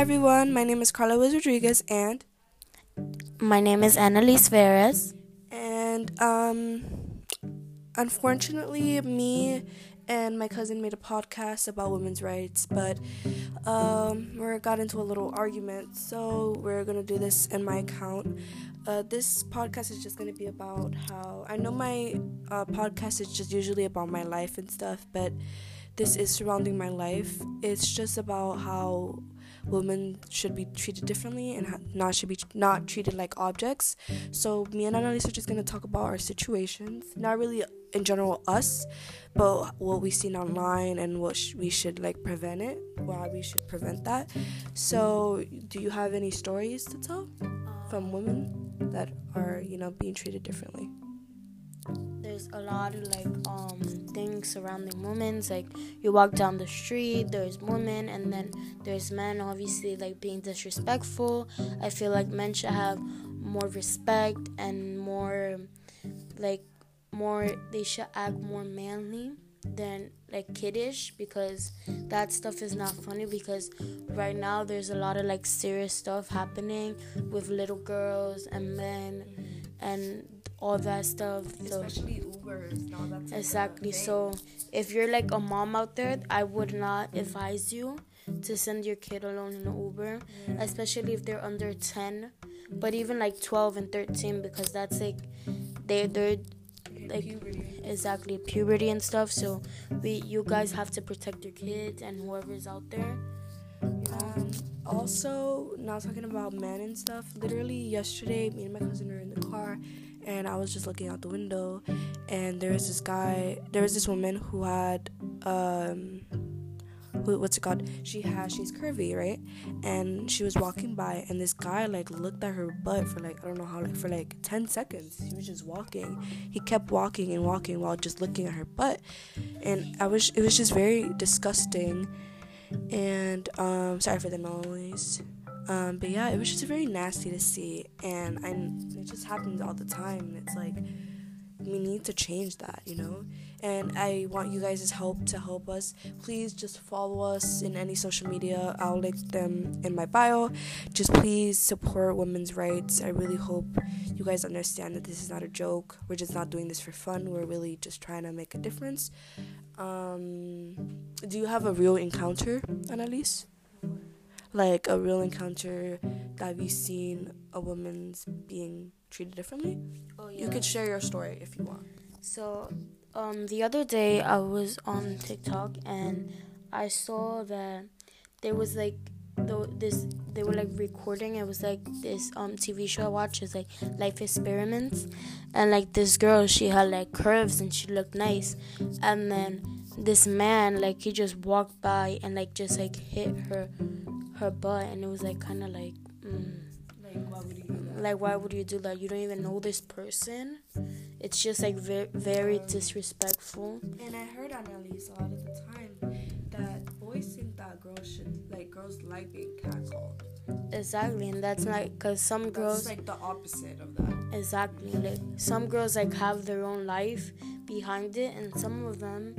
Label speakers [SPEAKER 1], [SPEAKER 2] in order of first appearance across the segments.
[SPEAKER 1] Hi everyone, my name is Carla Liz Rodriguez and
[SPEAKER 2] My name is Annalise Veras.
[SPEAKER 1] and um unfortunately me and my cousin made a podcast about women's rights, but um we got into a little argument, so we're gonna do this in my account. Uh, this podcast is just gonna be about how I know my uh, podcast is just usually about my life and stuff, but this is surrounding my life. It's just about how women should be treated differently and not should be not treated like objects. So me and Annalise are just gonna talk about our situations, not really in general us, but what we've seen online and what sh- we should like prevent it, why we should prevent that. So do you have any stories to tell from women that are you know being treated differently?
[SPEAKER 2] There's a lot of like um things surrounding women. Like you walk down the street, there's women, and then there's men. Obviously, like being disrespectful. I feel like men should have more respect and more like more. They should act more manly than like kiddish because that stuff is not funny because right now there's a lot of like serious stuff happening with little girls and men and all that stuff so.
[SPEAKER 1] Especially Ubers now. That's
[SPEAKER 2] exactly so if you're like a mom out there i would not advise you to send your kid alone in an uber especially if they're under 10 but even like 12 and 13 because that's like they they're like exactly puberty and stuff so we you guys have to protect your kids and whoever's out there.
[SPEAKER 1] Um, also, now talking about men and stuff, literally yesterday, me and my cousin were in the car, and I was just looking out the window, and there was this guy, there was this woman who had, um, who, what's it called? She has, she's curvy, right? And she was walking by, and this guy, like, looked at her butt for, like, I don't know how, like, for, like, 10 seconds. He was just walking. He kept walking and walking while just looking at her butt. And I was, it was just very disgusting and um sorry for the noise um but yeah it was just very nasty to see and i it just happens all the time. It's like we need to change that you know? And i want you guys' help to help us. Please just follow us in any social media. I'll link them in my bio. Just please support women's rights. I really hope you guys understand that this is not a joke. We're just not doing this for fun. We're really just trying to make a difference. Um do you have a real encounter annalise like a real encounter that you've seen a woman's being treated differently
[SPEAKER 2] oh
[SPEAKER 1] you could share your story if you want
[SPEAKER 2] So, um, the other day I was on TikTok and I saw that there was like the, this they were like recording. It was like this um TV show I watched. It's like Life Experiments, and like this girl, she had like curves and she looked nice, and then this man like he just walked by and like just like hit her her butt, and it was like kind of like. Mm,
[SPEAKER 1] like why would you do that?
[SPEAKER 2] Like why would you do that? You don't even know this person. It's just like very very disrespectful.
[SPEAKER 1] and i heard annalise a lot of the time that boys think that girls should like girls like being catcalled
[SPEAKER 2] exactly and that's not because some
[SPEAKER 1] That's
[SPEAKER 2] girls
[SPEAKER 1] like the opposite of that.
[SPEAKER 2] Exactly like some girls like have their own life behind it and some of them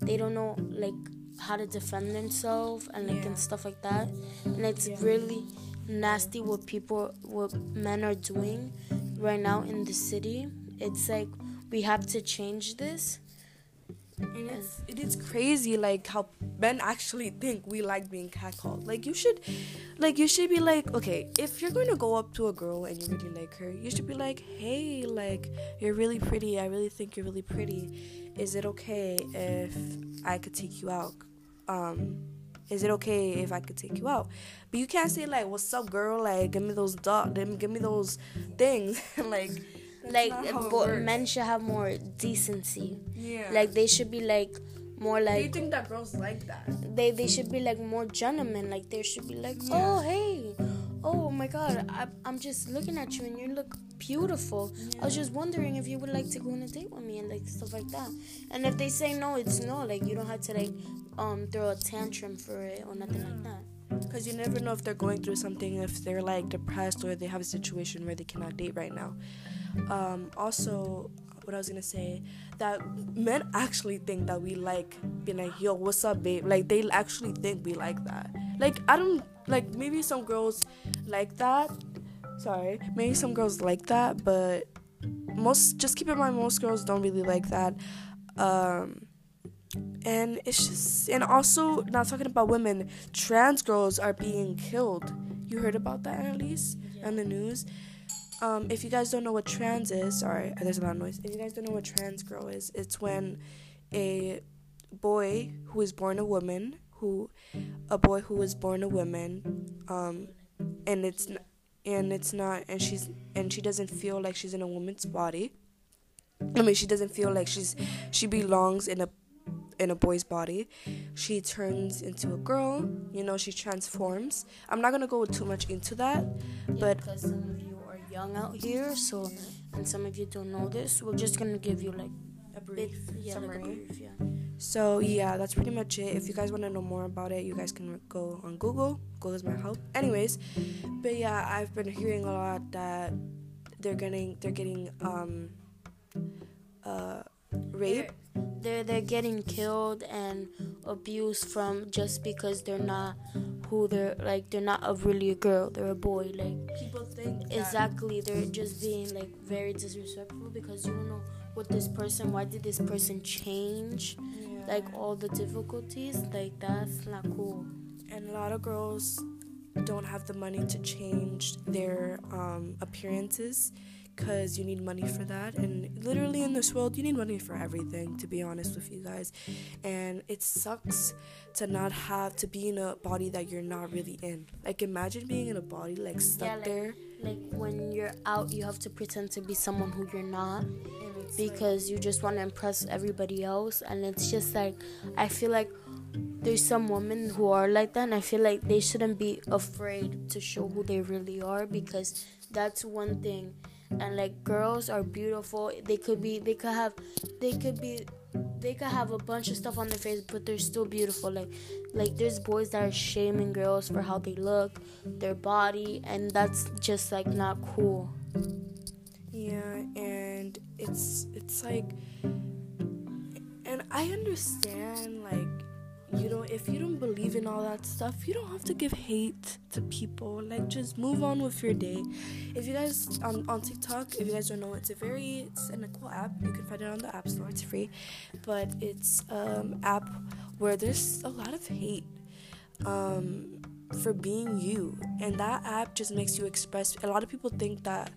[SPEAKER 2] they don't know like how to defend themselves and like
[SPEAKER 1] Yeah.
[SPEAKER 2] and stuff like that and it's
[SPEAKER 1] Yeah.
[SPEAKER 2] really nasty what people what men are doing right now in the city it's like we have to change this
[SPEAKER 1] And it's it is crazy like how men actually think we like being catcalled. Like you should like you should be like, okay, if you're going to go up to a girl and you really like her, you should be like, "Hey, like you're really pretty. I really think you're really pretty. Is it okay if I could take you out?" Um is it okay if I could take you out? But you can't say like, "What's up, girl?" Like, give me those dot, give me those things. like,
[SPEAKER 2] like
[SPEAKER 1] not how it
[SPEAKER 2] bo-
[SPEAKER 1] works.
[SPEAKER 2] men should have more decency
[SPEAKER 1] yeah.
[SPEAKER 2] like they should be like more like.
[SPEAKER 1] do you think that girls like that?
[SPEAKER 2] they they should be like more gentlemen like they should be like oh hey oh my god I, i'm just looking at you and you look beautiful i was just wondering if you would like to go on a date with me and like stuff like that and if they say no it's no like you don't have to like um throw a tantrum for it or nothing like that
[SPEAKER 1] Because you never know if they're going through something, if they're like depressed or they have a situation where they cannot date right now. Um, also, what I was gonna say, that men actually think that we like being like, yo, what's up, babe? Like, they actually think we like that. Like, I don't like maybe some girls like that. Sorry, maybe some girls like that, but most just keep in mind most girls don't really like that. Um, and it's just and also not talking about women, trans girls are being killed. You heard about that at least yeah. on the news. Um, if you guys don't know what trans is, sorry, there's a lot of noise. If you guys don't know what trans girl is, it's when a boy who is born a woman, who a boy who was born a woman, um, and it's and it's not, and she's and she doesn't feel like she's in a woman's body. I mean, she doesn't feel like she's she belongs in a in a boy's body. She turns into a girl. You know, she transforms. I'm not gonna go too much into that,
[SPEAKER 2] yeah,
[SPEAKER 1] but
[SPEAKER 2] because some of you are young out here, so and some of you don't know this. We're just gonna give you like
[SPEAKER 1] a brief
[SPEAKER 2] yeah,
[SPEAKER 1] summary.
[SPEAKER 2] Like brief, yeah.
[SPEAKER 1] So yeah, that's pretty much it. If you guys want to know more about it, you guys can go on Google. Google is my help. Anyways, but yeah, I've been hearing a lot that they're getting they're getting um uh rape.
[SPEAKER 2] They're, they're getting killed and abused from just because they're not who they're like they're not a really a girl they're a boy like
[SPEAKER 1] people think
[SPEAKER 2] exactly they're just being like very disrespectful because you don't know what this person why did this person change yeah. like all the difficulties like that's not cool
[SPEAKER 1] and a lot of girls don't have the money to change their um, appearances because you need money for that. And literally in this world, you need money for everything, to be honest with you guys. And it sucks to not have to be in a body that you're not really in. Like, imagine being in a body like stuck
[SPEAKER 2] yeah, like,
[SPEAKER 1] there.
[SPEAKER 2] Like, when you're out, you have to pretend to be someone who you're not because like, you just want to impress everybody else. And it's just like, I feel like there's some women who are like that and i feel like they shouldn't be afraid to show who they really are because that's one thing and like girls are beautiful. They could be they could have they could be they could have a bunch of stuff on their face but they're still beautiful. Like like there's boys that are shaming girls for how they look their body and that's just like not cool.
[SPEAKER 1] Yeah and it's it's like and i understand like you know if you don't believe in all that stuff you don't have to give hate to people. Like just move on with your day. If you guys on, on tiktok if you guys don't know it's a very it's an cool app. You can find it on the app store. It's free. But it's um app where there's a lot of hate um for being you. And that app just makes you express a lot of people think that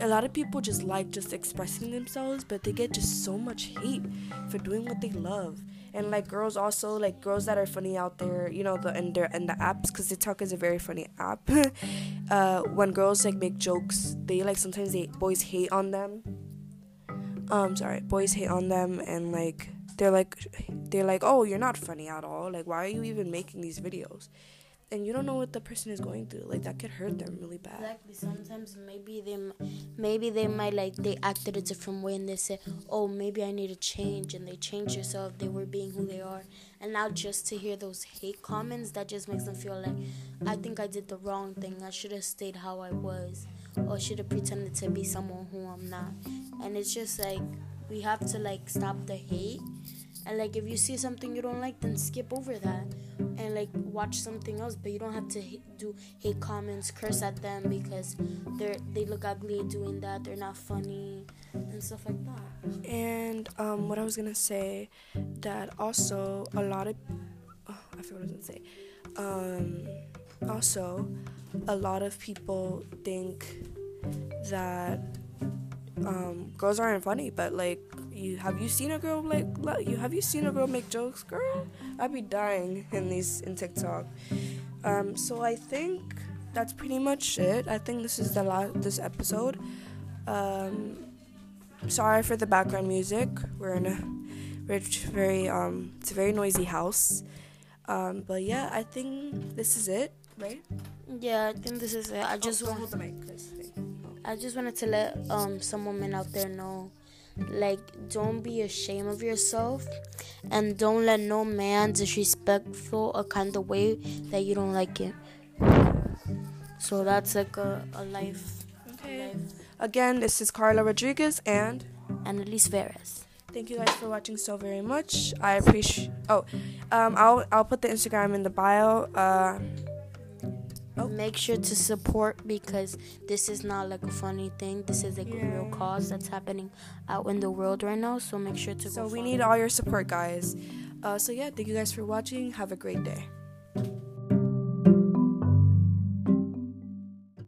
[SPEAKER 1] a lot of people just like just expressing themselves but they get just so much hate for doing what they love and like girls also like girls that are funny out there you know the in their in the apps because tiktok is a very funny app. Uh when girls like make jokes they like sometimes they boys hate on them. Um sorry boys hate on them and like they're like they're like oh you're not funny at all. Like why are you even making these videos and you don't know what the person is going through. Like that could hurt them really bad.
[SPEAKER 2] Exactly. Sometimes maybe they maybe they might like they acted a different way and they said oh maybe i need to change and they change yourself. They were being who they are. And now just to hear those hate comments that just makes them feel like i think i did the wrong thing. I should have stayed how i was or should have pretended to be someone who i'm not. And it's just like we have to like stop the hate and like if you see something you don't like then skip over that and like watch something else. But you don't have to do hate comments curse at them because they're they look ugly doing that. They're not funny and stuff like that.
[SPEAKER 1] And um what i was gonna say that also a lot of oh, i forgot what i was gonna say. Um also a lot of people think that um, girls aren't funny, but like you have you seen a girl like you have you seen a girl make jokes, girl? I'd be dying in these in TikTok. Um, so I think that's pretty much it. I think this is the last this episode. Um, sorry for the background music. We're in a rich, very um, it's a very noisy house. Um, but yeah, I think this is it, right?
[SPEAKER 2] Yeah, I think this is it. I just
[SPEAKER 1] oh, want hold the mic.
[SPEAKER 2] I just wanted to let um some women out there know like don't be ashamed of yourself and don't let no man disrespectful a kind of way that you don't like it so that's like a, a life
[SPEAKER 1] okay life. again this is carla rodriguez and
[SPEAKER 2] annalise Veras.
[SPEAKER 1] thank you guys for watching so very much i appreciate oh um i'll i'll put the instagram in the bio uh Oh.
[SPEAKER 2] Make sure to support because this is not like a funny thing. This is like a real cause that's happening out in the world right now. So make sure to.
[SPEAKER 1] So we need all your support, guys. Uh, so yeah, thank you guys for watching. Have a great day.